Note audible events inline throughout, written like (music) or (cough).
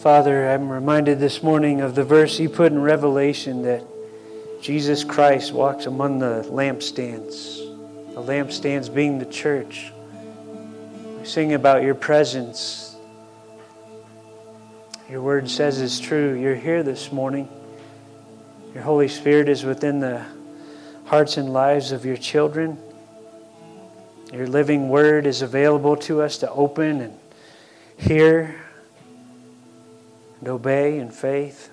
Father, I'm reminded this morning of the verse you put in Revelation that Jesus Christ walks among the lampstands, the lampstands being the church. We sing about your presence. Your word says it's true. You're here this morning. Your Holy Spirit is within the hearts and lives of your children. Your living word is available to us to open and hear and obey in faith.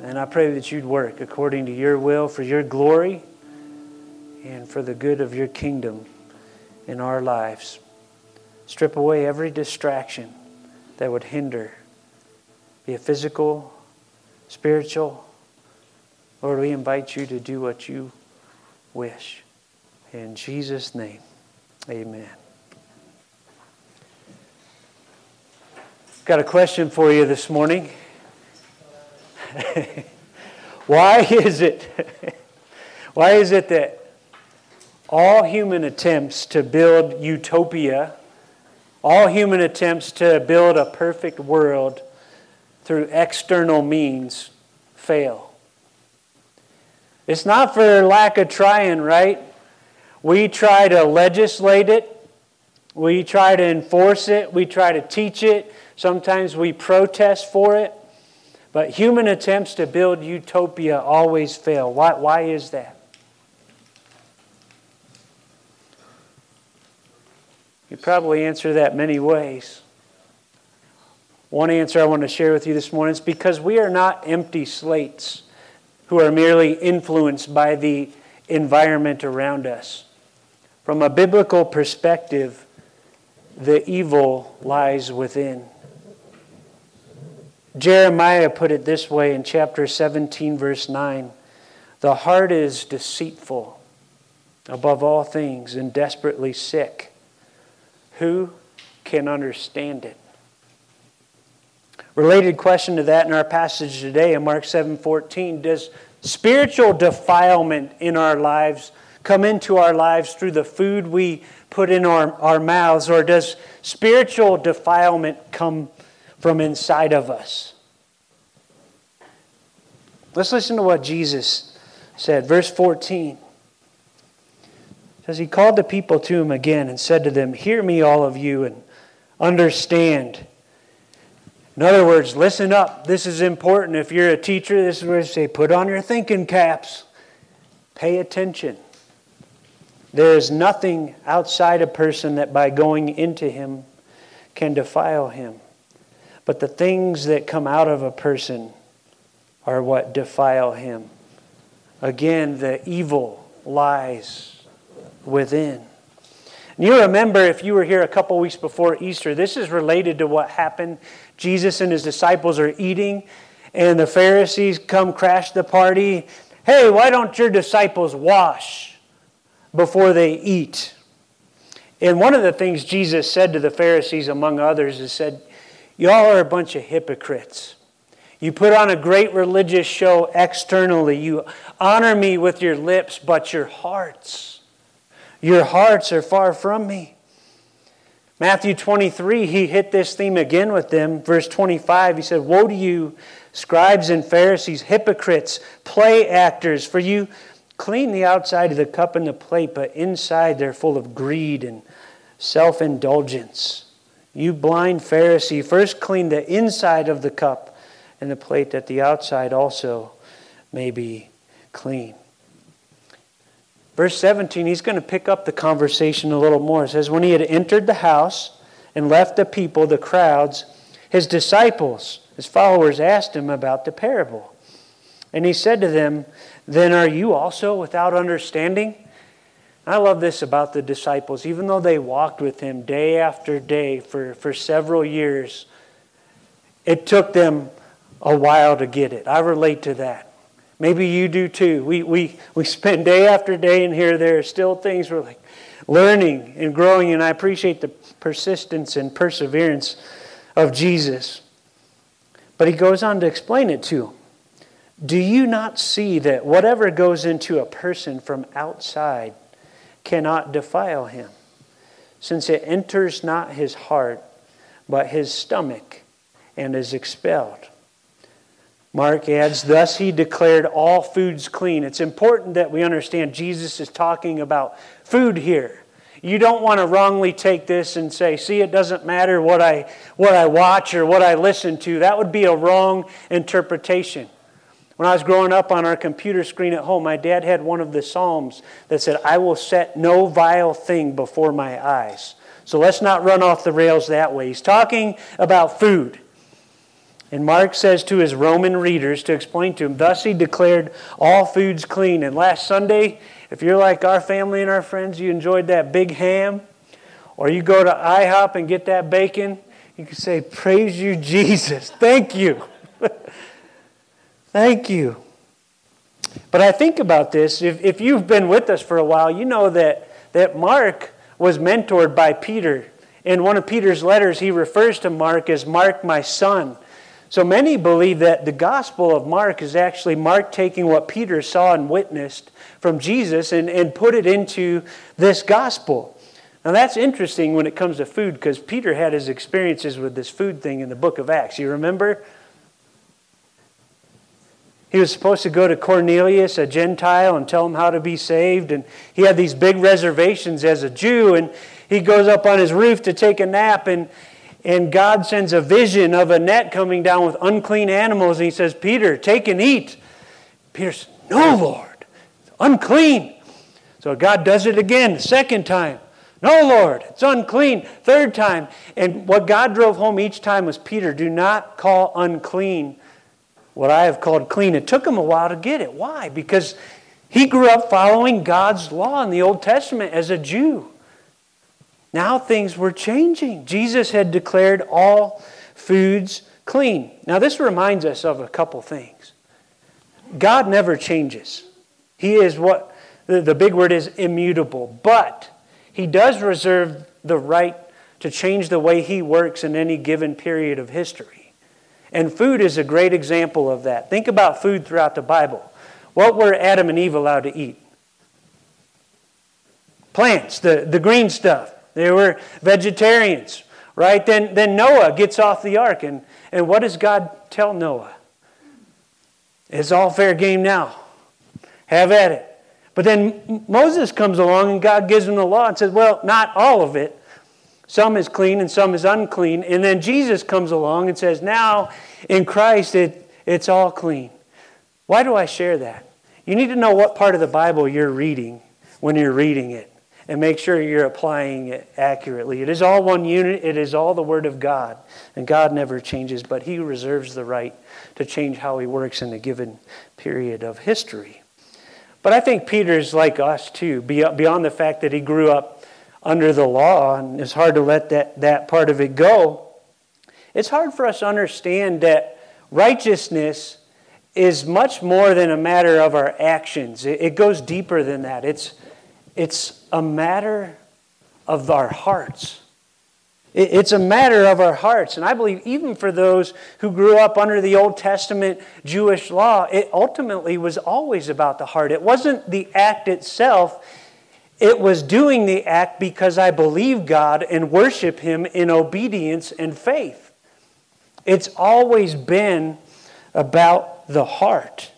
And I pray that you'd work according to your will for your glory and for the good of your kingdom in our lives. Strip away every distraction that would hinder, be it physical, spiritual. Lord, we invite you to do what you wish. In Jesus' name, amen. Got a question for you this morning. (laughs) why is it (laughs) why is it that all human attempts to build utopia, all human attempts to build a perfect world through external means fail? It's not for lack of trying, right? We try to legislate it. We try to enforce it. We try to teach it. Sometimes we protest for it. But human attempts to build utopia always fail. Why, why is that? You probably answer that many ways. One answer I want to share with you this morning is because we are not empty slates who are merely influenced by the environment around us. From a biblical perspective, the evil lies within. Jeremiah put it this way in chapter 17, verse 9 The heart is deceitful above all things and desperately sick. Who can understand it? Related question to that in our passage today in Mark 7:14 does spiritual defilement in our lives come into our lives through the food we put in our, our mouths or does spiritual defilement come from inside of us. Let's listen to what Jesus said. Verse 14 says, He called the people to him again and said to them, Hear me, all of you, and understand. In other words, listen up. This is important. If you're a teacher, this is where I say, put on your thinking caps. Pay attention. There is nothing outside a person that by going into him can defile him. But the things that come out of a person are what defile him. Again, the evil lies within. And you remember, if you were here a couple weeks before Easter, this is related to what happened. Jesus and his disciples are eating, and the Pharisees come crash the party. Hey, why don't your disciples wash before they eat? And one of the things Jesus said to the Pharisees, among others, is said, Y'all are a bunch of hypocrites. You put on a great religious show externally. You honor me with your lips, but your hearts, your hearts are far from me. Matthew 23, he hit this theme again with them. Verse 25, he said, Woe to you, scribes and Pharisees, hypocrites, play actors, for you clean the outside of the cup and the plate, but inside they're full of greed and self indulgence. You blind Pharisee, first clean the inside of the cup and the plate that the outside also may be clean. Verse 17, he's going to pick up the conversation a little more. It says, When he had entered the house and left the people, the crowds, his disciples, his followers, asked him about the parable. And he said to them, Then are you also without understanding? I love this about the disciples. Even though they walked with him day after day for, for several years, it took them a while to get it. I relate to that. Maybe you do too. We, we, we spend day after day in here. There are still things we're like learning and growing, and I appreciate the persistence and perseverance of Jesus. But he goes on to explain it to them. Do you not see that whatever goes into a person from outside cannot defile him, since it enters not his heart, but his stomach? and is expelled. Mark adds, Thus he declared all foods clean. It's important that we understand Jesus is talking about food here. You don't want to wrongly take this and say, see, it doesn't matter what I, what I watch or what I listen to. That would be a wrong interpretation. When I was growing up on our computer screen at home, my dad had one of the Psalms that said, I will set no vile thing before my eyes. So let's not run off the rails that way. He's talking about food. And Mark says to his Roman readers to explain to them, thus he declared all foods clean. And last Sunday, if you're like our family and our friends, you enjoyed that big ham, or you go to IHOP and get that bacon, you can say, Praise you, Jesus. Thank you. (laughs) Thank you. But I think about this. If, if you've been with us for a while, you know that, that Mark was mentored by Peter. In one of Peter's letters, he refers to Mark as Mark, my son. So many believe that the Gospel of Mark is actually Mark taking what Peter saw and witnessed from Jesus and, and put it into this Gospel. Now that's interesting when it comes to food because Peter had his experiences with this food thing in the book of Acts. You remember? He was supposed to go to Cornelius, a Gentile, and tell him how to be saved. And he had these big reservations as a Jew. And he goes up on his roof to take a nap. And, and God sends a vision of a net coming down with unclean animals. And he says, Peter, take and eat. Peter says, No, Lord, it's unclean. So God does it again, the second time. No, Lord, it's unclean. Third time. And what God drove home each time was Peter, do not call unclean what I have called clean. It took him a while to get it. Why? Because he grew up following God's law in the Old Testament as a Jew. Now things were changing. Jesus had declared all foods clean. Now, this reminds us of a couple things. God never changes. He is what the, big word is immutable, but He does reserve the right to change the way He works in any given period of history. And food is a great example of that. Think about food throughout the Bible. What were Adam and Eve allowed to eat? Plants, the, the green stuff. They were vegetarians, right? Then, then Noah gets off the ark, and, and what does God tell Noah? It's all fair game now. Have at it. But then Moses comes along, and God gives him the law and says, well, not all of it. Some is clean and some is unclean. And then Jesus comes along and says, now in Christ, it, it's all clean. Why do I share that? You need to know what part of the Bible you're reading when you're reading it and make sure you're applying it accurately. It is all one unit, it is all the Word of God. And God never changes, but He reserves the right to change how He works in a given period of history. But I think Peter's like us too, beyond the fact that he grew up under the law, and it's hard to let that, that part of it go. It's hard for us to understand that righteousness is much more than a matter of our actions. It, it goes deeper than that. It's, it's a matter of our hearts. It's a matter of our hearts. And I believe even for those who grew up under the Old Testament Jewish law, it ultimately was always about the heart. It wasn't the act itself, it was doing the act because I believe God and worship Him in obedience and faith. It's always been about the heart.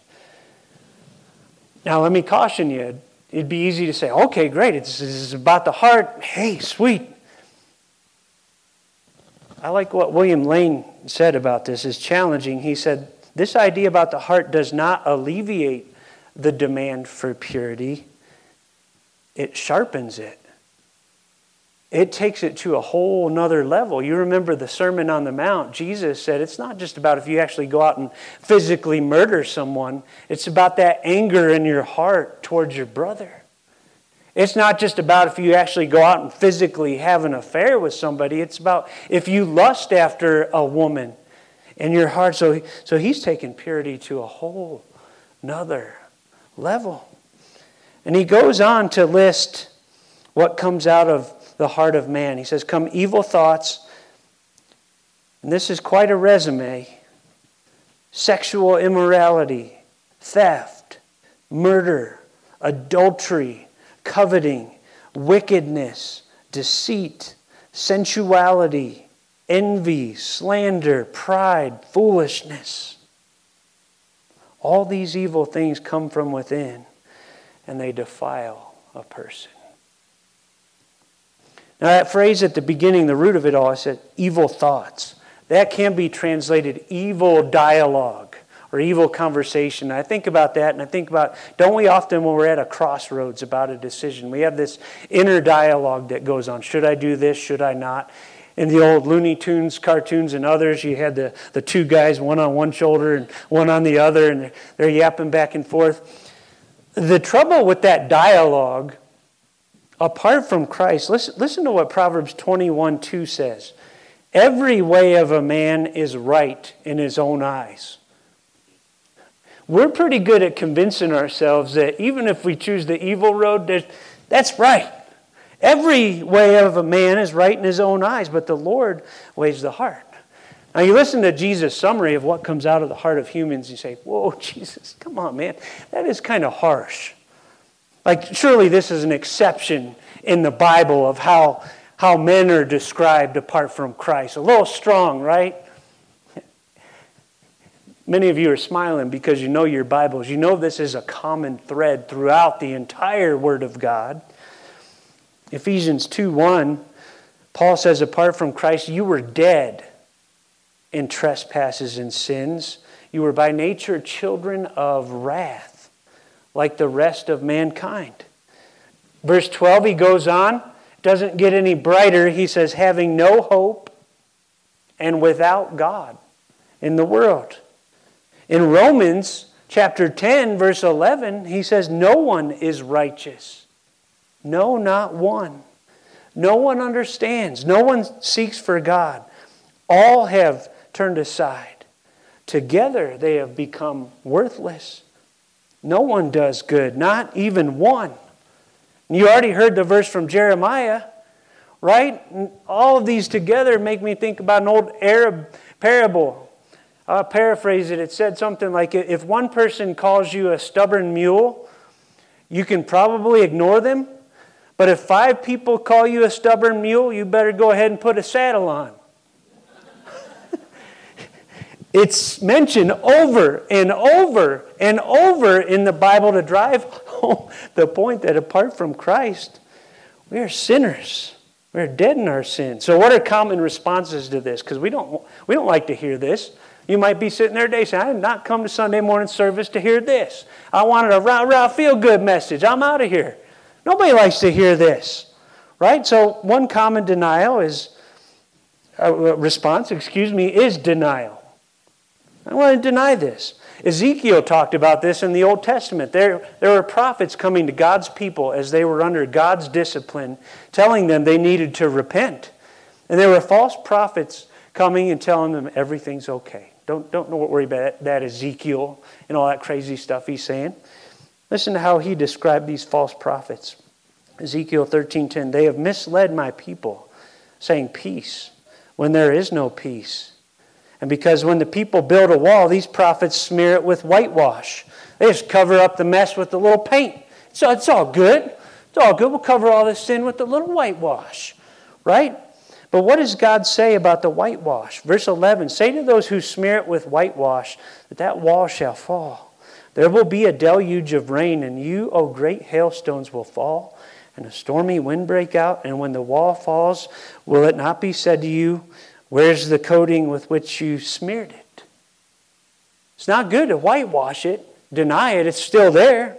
Now, let me caution you It'd be easy to say, okay, great, it's, it's about the heart. Hey, sweet. I like what William Lane said about this. It's challenging. He said, This idea about the heart does not alleviate the demand for purity, it sharpens it it takes it to a whole nother level. You remember the Sermon on the Mount, Jesus said it's not just about if you actually go out and physically murder someone, it's about that anger in your heart towards your brother. It's not just about if you actually go out and physically have an affair with somebody, it's about if you lust after a woman in your heart. So, so he's taken purity to a whole nother level. And he goes on to list what comes out of the heart of man. He says, Come evil thoughts, and this is quite a resume sexual immorality, theft, murder, adultery, coveting, wickedness, deceit, sensuality, envy, slander, pride, foolishness. All these evil things come from within and they defile a person. Now, that phrase at the beginning, the root of it all, I said evil thoughts. That can be translated evil dialogue or evil conversation. I think about that and I think about, don't we often, when we're at a crossroads about a decision, we have this inner dialogue that goes on. Should I do this? Should I not? In the old Looney Tunes cartoons and others, you had the, the two guys, one on one shoulder and one on the other, and they're, they're yapping back and forth. The trouble with that dialogue, apart from Christ, listen, listen to what Proverbs 21 2 says. Every way of a man is right in his own eyes. We're pretty good at convincing ourselves that even if we choose the evil road, that's right. Every way of a man is right in his own eyes, but the Lord weighs the heart. Now, you listen to Jesus' summary of what comes out of the heart of humans, you say, Whoa, (laughs) Jesus, come on, man. That is kind of harsh. Like, surely this is an exception in the Bible of how, how men are described apart from Christ. A little strong, right? Many of you are smiling because you know your Bibles. You know this is a common thread throughout the entire Word of God. Ephesians 2 1, Paul says, Apart from Christ, you were dead in trespasses and sins. You were by nature children of wrath, like the rest of mankind. Verse 12, he goes on, doesn't get any brighter. He says, having no hope and without God in the world. In Romans chapter 10, verse 11, he says, No one is righteous. No, not one. No one understands. No one seeks for God. All have turned aside. Together they have become worthless. No one does good, not even one. You already heard the verse from Jeremiah, right? All of these together make me think about an old Arab parable. I'll paraphrase it. It said something like If one person calls you a stubborn mule, you can probably ignore them but if five people call you a stubborn mule, you better go ahead and put a saddle on. It's mentioned over and over and over in the Bible to drive home (laughs) the point that apart from Christ, we are sinners. We're dead in our sin. So, what are common responses to this? Because we don't, we don't like to hear this. You might be sitting there today saying, I did not come to Sunday morning service to hear this. I wanted a rah rah feel good message. I'm out of here. Nobody likes to hear this, right? So, one common denial is, uh, response, excuse me, is denial. I want to deny this. Ezekiel talked about this in the Old Testament. There, there were prophets coming to God's people as they were under God's discipline, telling them they needed to repent. And there were false prophets coming and telling them everything's okay. Don't, don't worry about that, Ezekiel and all that crazy stuff he's saying. Listen to how he described these false prophets. Ezekiel 13:10 They have misled my people saying peace when there is no peace. And because when the people build a wall, these prophets smear it with whitewash. They just cover up the mess with a little paint. So it's all good. It's all good. We'll cover all this sin with a little whitewash, right? But what does God say about the whitewash? Verse 11 Say to those who smear it with whitewash that that wall shall fall. There will be a deluge of rain, and you, O great hailstones, will fall, and a stormy wind break out. And when the wall falls, will it not be said to you, Where's the coating with which you smeared it? It's not good to whitewash it, deny it, it's still there.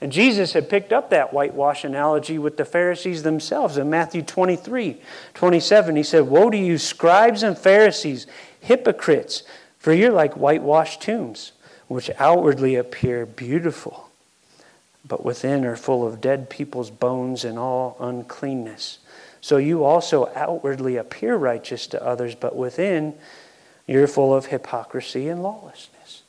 And Jesus had picked up that whitewash analogy with the Pharisees themselves in Matthew 23 27. He said, Woe to you, scribes and Pharisees, hypocrites, for you're like whitewashed tombs which outwardly appear beautiful, but within are full of dead people's bones and all uncleanness. So you also outwardly appear righteous to others, but within you're full of hypocrisy and lawlessness.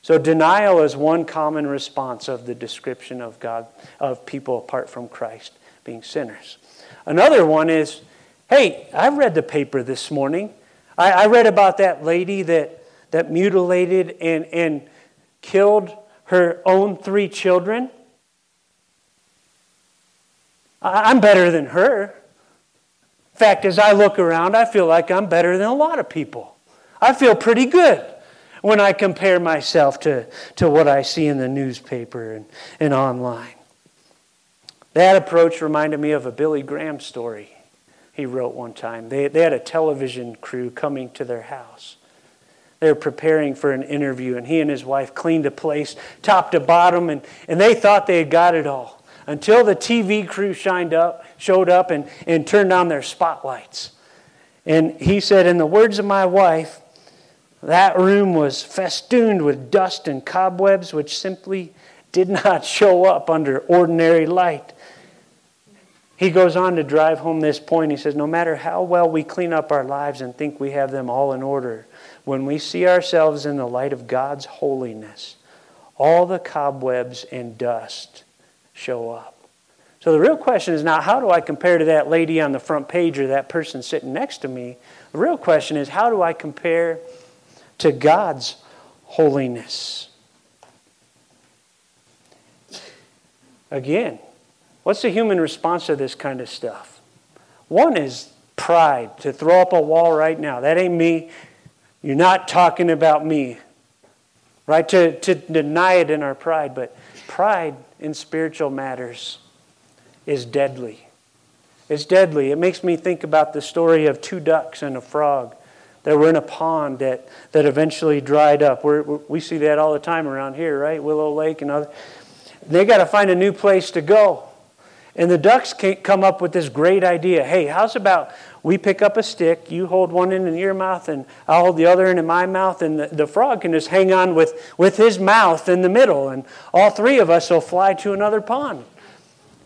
So denial is one common response of the description of God of people apart from Christ being sinners. Another one is, hey, I read the paper this morning. I, I read about that lady that that mutilated and, and killed her own three children. I'm better than her. Fact, as I look around, I feel like I'm better than a lot of people. I feel pretty good when I compare myself to, to what I see in the newspaper and, and online. That approach reminded me of a Billy Graham story he wrote one time. They, they had a television crew coming to their house. They were preparing for an interview, and he and his wife cleaned the place top to bottom, and, and they thought they had got it all until the TV crew shined up, showed up and, and turned on their spotlights. And he said, In the words of my wife, that room was festooned with dust and cobwebs which simply did not (laughs) show up under ordinary light. He goes on to drive home this point. He says, No matter how well we clean up our lives and think we have them all in order, when we see ourselves in the light of God's holiness, all the cobwebs and dust show up. So the real question is not how do I compare to that lady on the front page or that person sitting next to me? The real question is how do I compare to God's holiness? Again, What's the human response to this kind of stuff? One is pride, to throw up a wall right now. That ain't me. You're not talking about me. Right? To, to deny it in our pride. But pride in spiritual matters is deadly. It's deadly. It makes me think about the story of two ducks and a frog that were in a pond that, that eventually dried up. We're, we see that all the time around here, right? Willow Lake and other. They got to find a new place to go. And the ducks can't come up with this great idea. Hey, how's about we pick up a stick, you hold one end in your mouth, and I'll hold the other end in my mouth, and the, the frog can just hang on with, with his mouth in the middle, and all three of us will fly to another pond.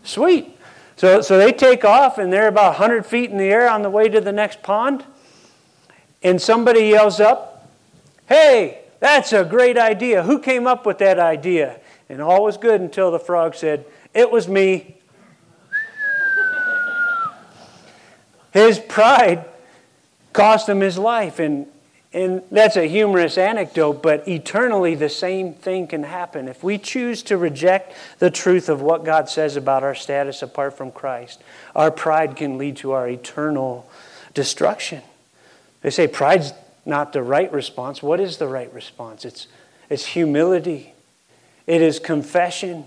Sweet. So, so they take off, and they're about 100 feet in the air on the way to the next pond, and somebody yells up, Hey, that's a great idea. Who came up with that idea? And all was good until the frog said, It was me. His pride cost him his life. And, and that's a humorous anecdote, but eternally the same thing can happen. If we choose to reject the truth of what God says about our status apart from Christ, our pride can lead to our eternal destruction. They say pride's not the right response. What is the right response? It's, it's humility, it is confession,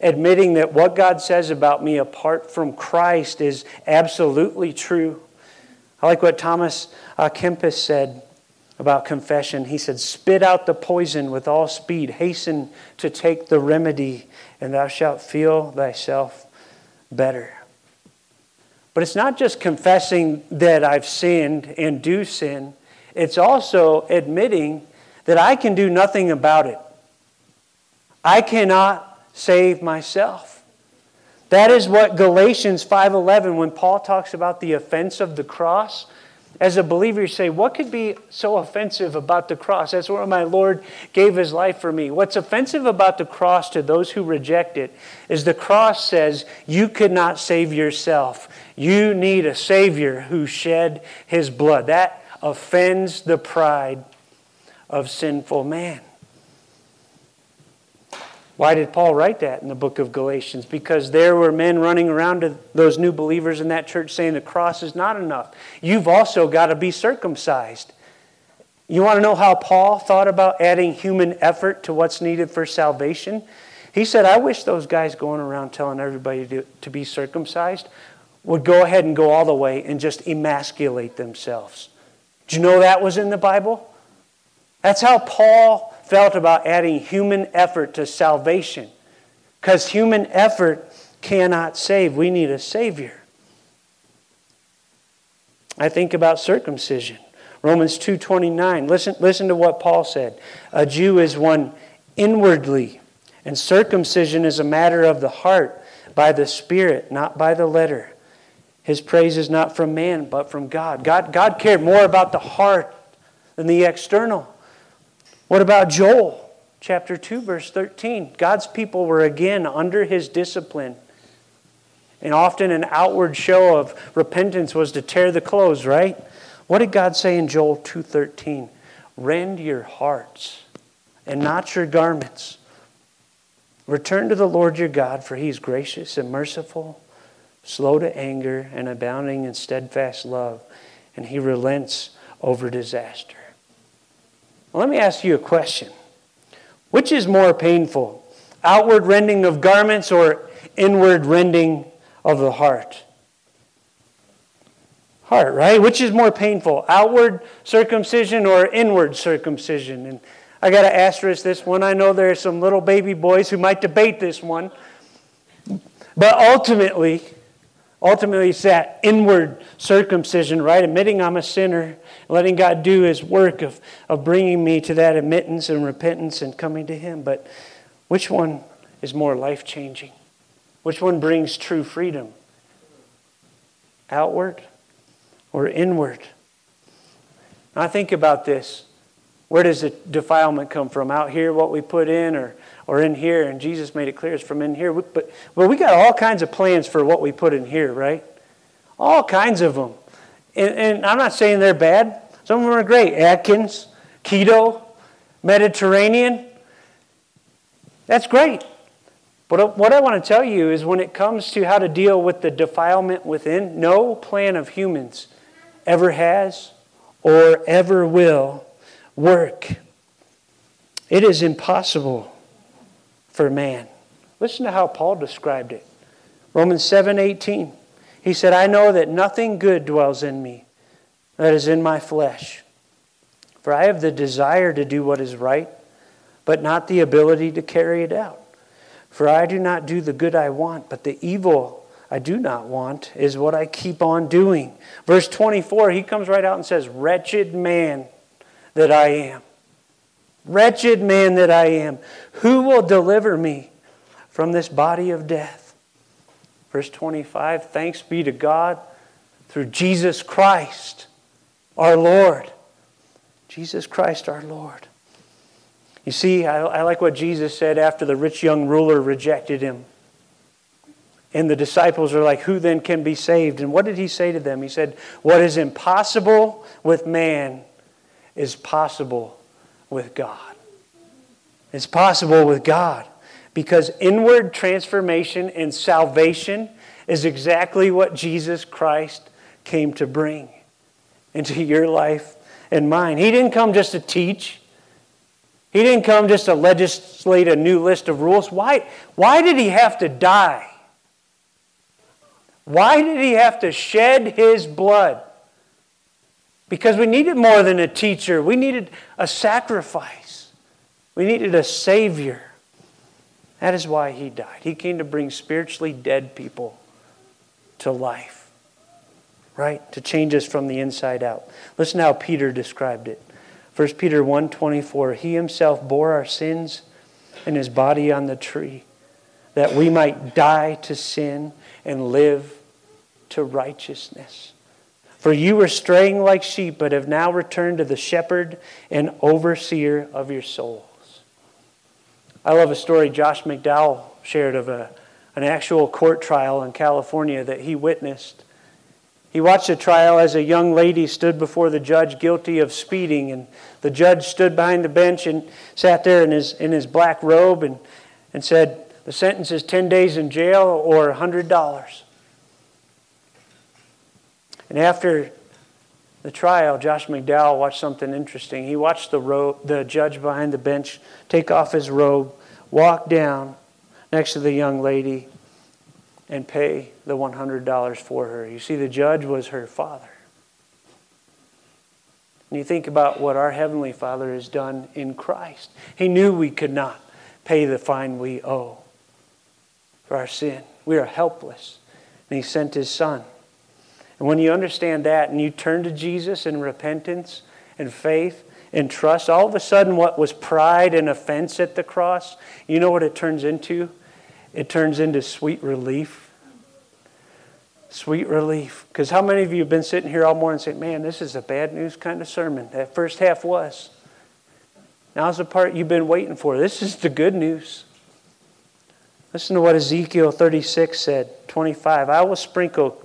admitting that what God says about me apart from Christ is absolutely true. I like what Thomas uh, Kempis said about confession. He said, Spit out the poison with all speed, hasten to take the remedy, and thou shalt feel thyself better. But it's not just confessing that I've sinned and do sin, it's also admitting that I can do nothing about it. I cannot save myself. That is what Galatians 5:11 when Paul talks about the offense of the cross, as a believer you say, what could be so offensive about the cross? That's where my Lord gave his life for me. What's offensive about the cross to those who reject it is the cross says you could not save yourself. You need a savior who shed his blood. That offends the pride of sinful man. Why did Paul write that in the book of Galatians? Because there were men running around to those new believers in that church saying the cross is not enough. You've also got to be circumcised. You want to know how Paul thought about adding human effort to what's needed for salvation? He said, I wish those guys going around telling everybody to, to be circumcised would go ahead and go all the way and just emasculate themselves. Do you know that was in the Bible? That's how Paul felt about adding human effort to salvation. Because human effort cannot save. We need a Savior. I think about circumcision. Romans 2.29. Listen, listen to what Paul said. A Jew is one inwardly, and circumcision is a matter of the heart, by the Spirit, not by the letter. His praise is not from man, but from God. God, God cared more about the heart than the external. What about Joel? Chapter 2, verse 13. God's people were again under his discipline. And often an outward show of repentance was to tear the clothes, right? What did God say in Joel 2:13? Rend your hearts and not your garments. Return to the Lord your God, for he is gracious and merciful, slow to anger, and abounding in steadfast love, and he relents over disaster. Let me ask you a question. Which is more painful, outward rending of garments or inward rending of the heart? Heart, right? Which is more painful, outward circumcision or inward circumcision? And I got to asterisk this one. I know there are some little baby boys who might debate this one. But ultimately, ultimately it's that inward circumcision, right? Admitting I'm a sinner, letting God do his work of, of bringing me to that admittance and repentance and coming to him. But which one is more life changing? Which one brings true freedom? Outward or inward? I think about this. Where does the defilement come from? Out here, what we put in, or, or in here? And Jesus made it clear it's from in here. But well, we got all kinds of plans for what we put in here, right? All kinds of them. And, and I'm not saying they're bad. Some of them are great. Atkins, keto, Mediterranean. That's great. But what I want to tell you is when it comes to how to deal with the defilement within, no plan of humans ever has or ever will work. It is impossible for man. Listen to how Paul described it. Romans 7:18. He said, "I know that nothing good dwells in me, that is in my flesh. For I have the desire to do what is right, but not the ability to carry it out. For I do not do the good I want, but the evil I do not want is what I keep on doing." Verse 24, he comes right out and says, "Wretched man that I am. Wretched man that I am. Who will deliver me from this body of death? Verse 25 Thanks be to God through Jesus Christ, our Lord. Jesus Christ, our Lord. You see, I, I, like what Jesus said after the rich young ruler rejected him. And the disciples are like, Who then can be saved? And what did he say to them? He said, What is impossible with man is possible with God. It's possible with God because inward transformation and salvation is exactly what Jesus Christ came to bring into your life and mine. He didn't come just to teach. He didn't come just to legislate a new list of rules. Why, why did he have to die? Why did he have to shed his blood? Because we needed more than a teacher, we needed a sacrifice, we needed a Savior. That is why He died. He came to bring spiritually dead people to life, right? To change us from the inside out. Listen how Peter described it. 1 Peter 1:24 He himself bore our sins in his body on the tree that we might die to sin and live to righteousness. For you were straying like sheep, but have now returned to the shepherd and overseer of your souls. I love a story Josh McDowell shared of a, an actual court trial in California that he witnessed. He watched a trial as a young lady stood before the judge guilty of speeding, and the judge stood behind the bench and sat there in his, in his black robe and, and said, The sentence is 10 days in jail or $100. And after the trial, Josh McDowell watched something interesting. He watched the, ro- the judge behind the bench take off his robe, walk down next to the young lady, and pay the $100 for her. You see, the judge was her father. And you think about what our Heavenly Father has done in Christ. He knew we could not pay the fine we owe for our sin. We are helpless. And He sent His Son. And when you understand that and you turn to Jesus in repentance and faith and trust, all of a sudden what was pride and offense at the cross, you know what it turns into? It turns into sweet relief. Sweet relief. Because how many of you have been sitting here all morning saying, man, this is a bad news kind of sermon? That first half was. Now's the part you've been waiting for. This is the good news. Listen to what Ezekiel 36 said, 25. I will sprinkle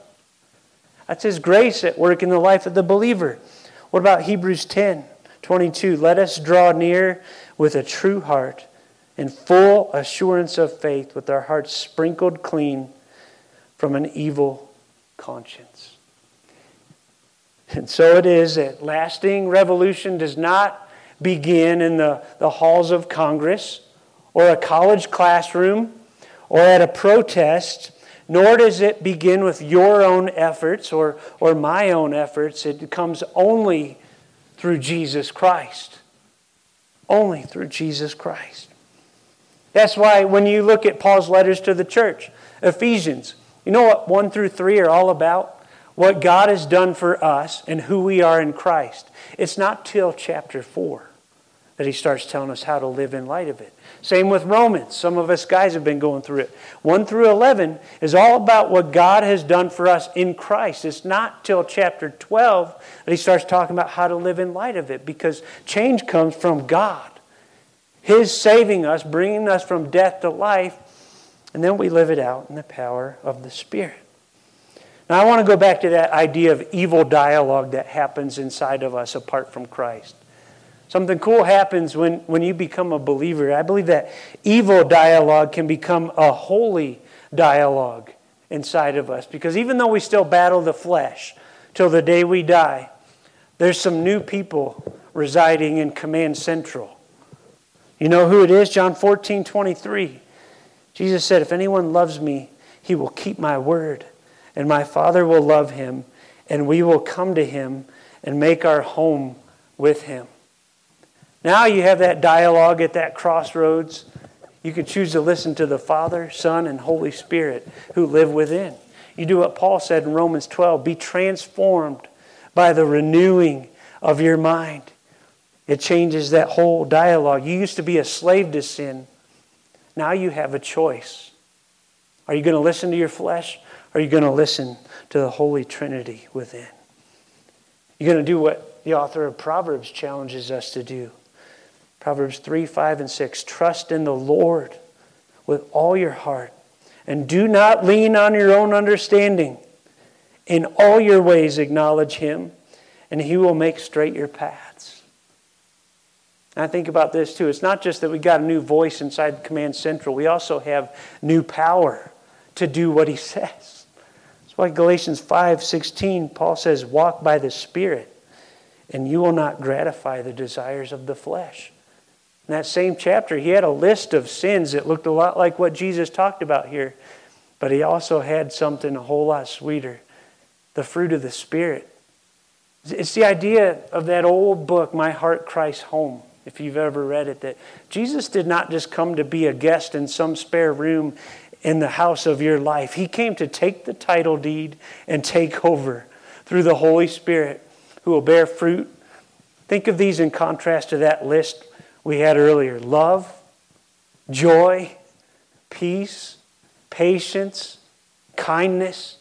That's His grace at work in the life of the believer. What about Hebrews 10 22? Let us draw near with a true heart in full assurance of faith, with our hearts sprinkled clean from an evil conscience. And so it is that lasting revolution does not begin in the, the halls of Congress or a college classroom or at a protest, nor does it begin with your own efforts or, or my own efforts. It comes only through Jesus Christ. Only through Jesus Christ. That's why when you look at Paul's letters to the church, Ephesians, you know what 1 through 3 are all about? What God has done for us and who we are in Christ. It's not till chapter 4 that he starts telling us how to live in light of it. Same with Romans. Some of us guys have been going through it. 1 through 11 is all about what God has done for us in Christ. It's not till chapter 12 that he starts talking about how to live in light of it because change comes from God. His saving us, bringing us from death to life, and then we live it out in the power of the Spirit. Now, I want to go back to that idea of evil dialogue that happens inside of us apart from Christ. Something cool happens when, when you become a believer. I believe that evil dialogue can become a holy dialogue inside of us because even though we still battle the flesh till the day we die, there's some new people residing in Command Central you know who it is? John 14, 23. Jesus said, If anyone loves me, he will keep my word, and my Father will love him, and we will come to him and make our home with him. Now you have that dialogue at that crossroads. You can choose to listen to the Father, Son, and Holy Spirit who live within. You do what Paul said in Romans 12 be transformed by the renewing of your mind. It changes that whole dialogue. You used to be a slave to sin. Now you have a choice. Are you going to listen to your flesh? Or are you going to listen to the Holy Trinity within? You're going to do what the author of Proverbs challenges us to do. Proverbs 3, 5, and 6. Trust in the Lord with all your heart, and do not lean on your own understanding. In all your ways, acknowledge Him, and He will make straight your paths. And I think about this too. It's not just that we got a new voice inside Command Central, we also have new power to do what he (laughs) says. That's why Galatians 5 16, Paul says, Walk by the Spirit, and you will not gratify the desires of the flesh. In that same chapter, he had a list of sins that looked a lot like what Jesus talked about here, but he also had something a whole lot sweeter the fruit of the Spirit. It's the idea of that old book, My Heart Christ's Home if you've ever read it, that Jesus did not just come to be a guest in some spare room in the house of your life. He came to take the title deed and take over through the Holy Spirit who will bear fruit. Think of these in contrast to that list we had earlier love, joy, peace, patience, kindness,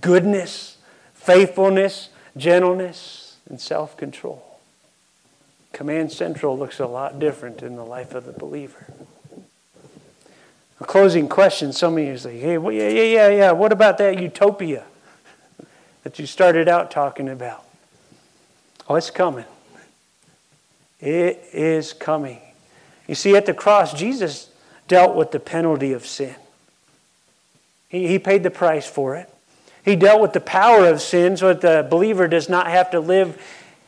goodness, faithfulness, gentleness, and self control. Command Central looks a lot different in the life of the believer. A closing question some of you say, hey, well, yeah, yeah, yeah, yeah. What about that utopia that you started out talking about? Oh, it's coming. It is coming. You see, at the cross, Jesus dealt with the penalty of sin. He, he paid the price for it. He dealt with the power of sin so that the believer does not have to live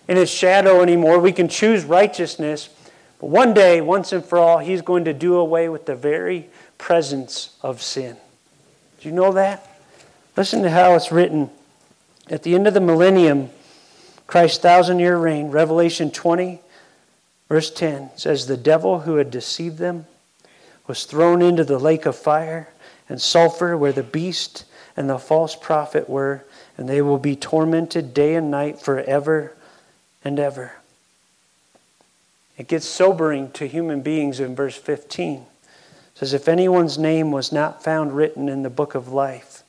in his shadow anymore. We can choose righteousness. But one day, once and for all, he's going to do away with the very presence of sin. Do you know that? Listen to how it's written. At the end of the millennium, Christ's thousand year reign, Revelation 20, verse 10 says, The devil who had deceived them was thrown into the lake of fire and sulfur where the beast and the false prophet were, and they will be tormented day and night forever and ever. It gets sobering to human beings in verse 15. says, If anyone's name was not found written in the book of life,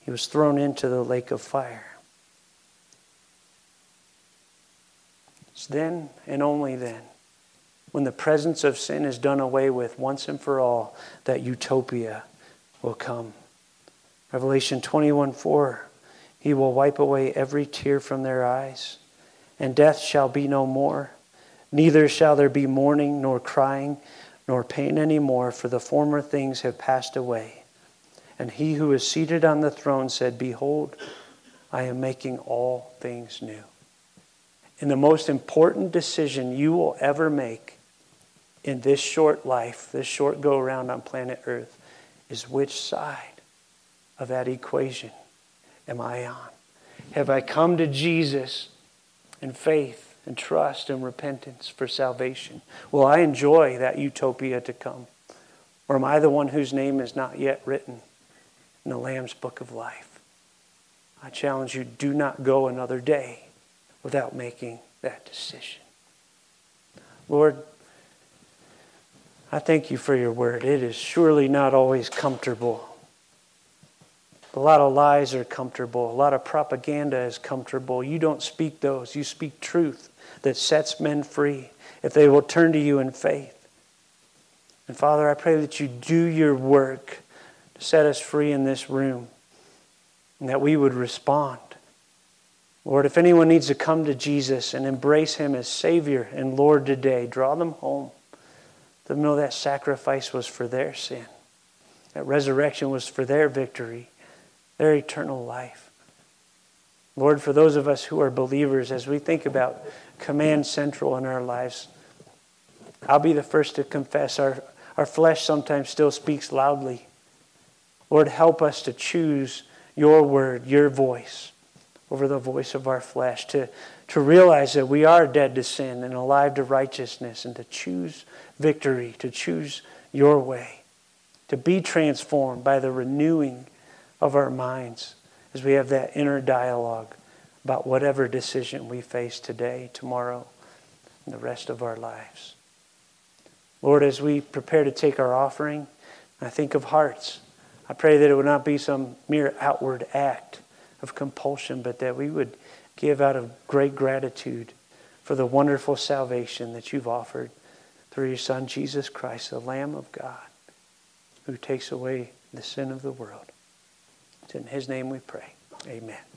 he was thrown into the lake of fire. It's then and only then, when the presence of sin is done away with once and for all, that utopia will come. Revelation 21 4 He will wipe away every tear from their eyes, and death shall be no more. Neither shall there be mourning, nor crying, nor pain any more, for the former things have passed away. And he who is seated on the throne said, Behold, I am making all things new. And the most important decision you will ever make in this short life, this short go around on planet Earth, is which side of that equation am I on? Have I come to Jesus in faith and trust and repentance for salvation? Will I enjoy that utopia to come? Or am I the one whose name is not yet written in the Lamb's book of life? I challenge you do not go another day without making that decision. Lord, I thank you for your word. It is surely not always comfortable. A lot of lies are comfortable. A lot of propaganda is comfortable. You don't speak those. You speak truth that sets men free if they will turn to you in faith. And Father, I pray that you do your work to set us free in this room and that we would respond. Lord, if anyone needs to come to Jesus and embrace him as Savior and Lord today, draw them home. Let them know that sacrifice was for their sin, that resurrection was for their victory, their eternal life. Lord, for those of us who are believers, as we think about Command Central in our lives, I'll be the first to confess our, our flesh sometimes still speaks loudly. Lord, help us to choose your word, your voice, over the voice of our flesh, to, to realize that we are dead to sin and alive to righteousness, and to choose victory, to choose your way, to be transformed by the renewing of our minds as we have that inner dialogue about whatever decision we face today, tomorrow, and the rest of our lives. Lord, as we prepare to take our offering, I think of hearts. I pray that it would not be some mere outward act of compulsion, but that we would give out of great gratitude for the wonderful salvation that you've offered through your Son, Jesus Christ, the Lamb of God, who takes away the sin of the world. It's in his name we pray. Amen.